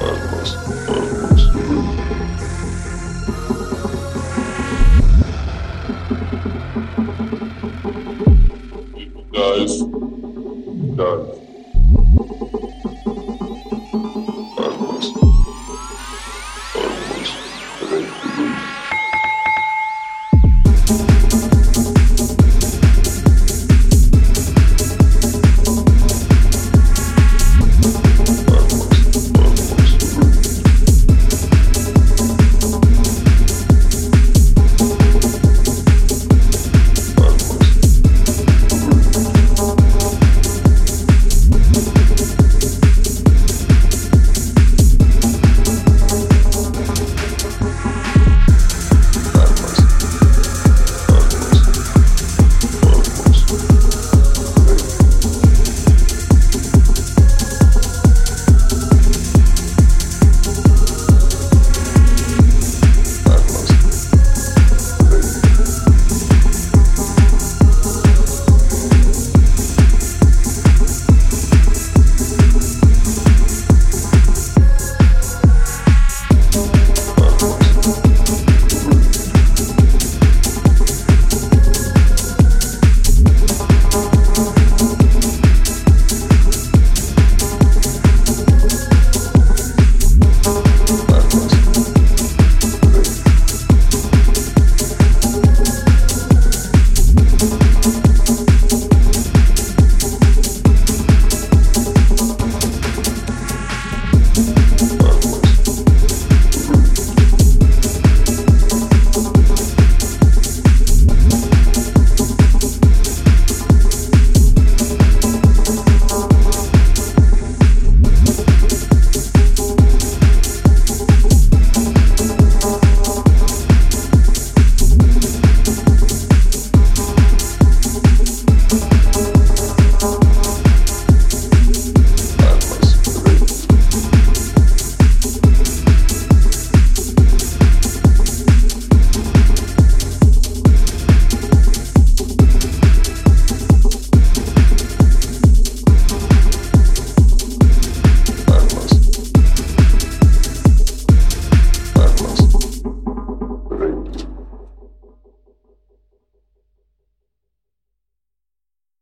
Almas, almas de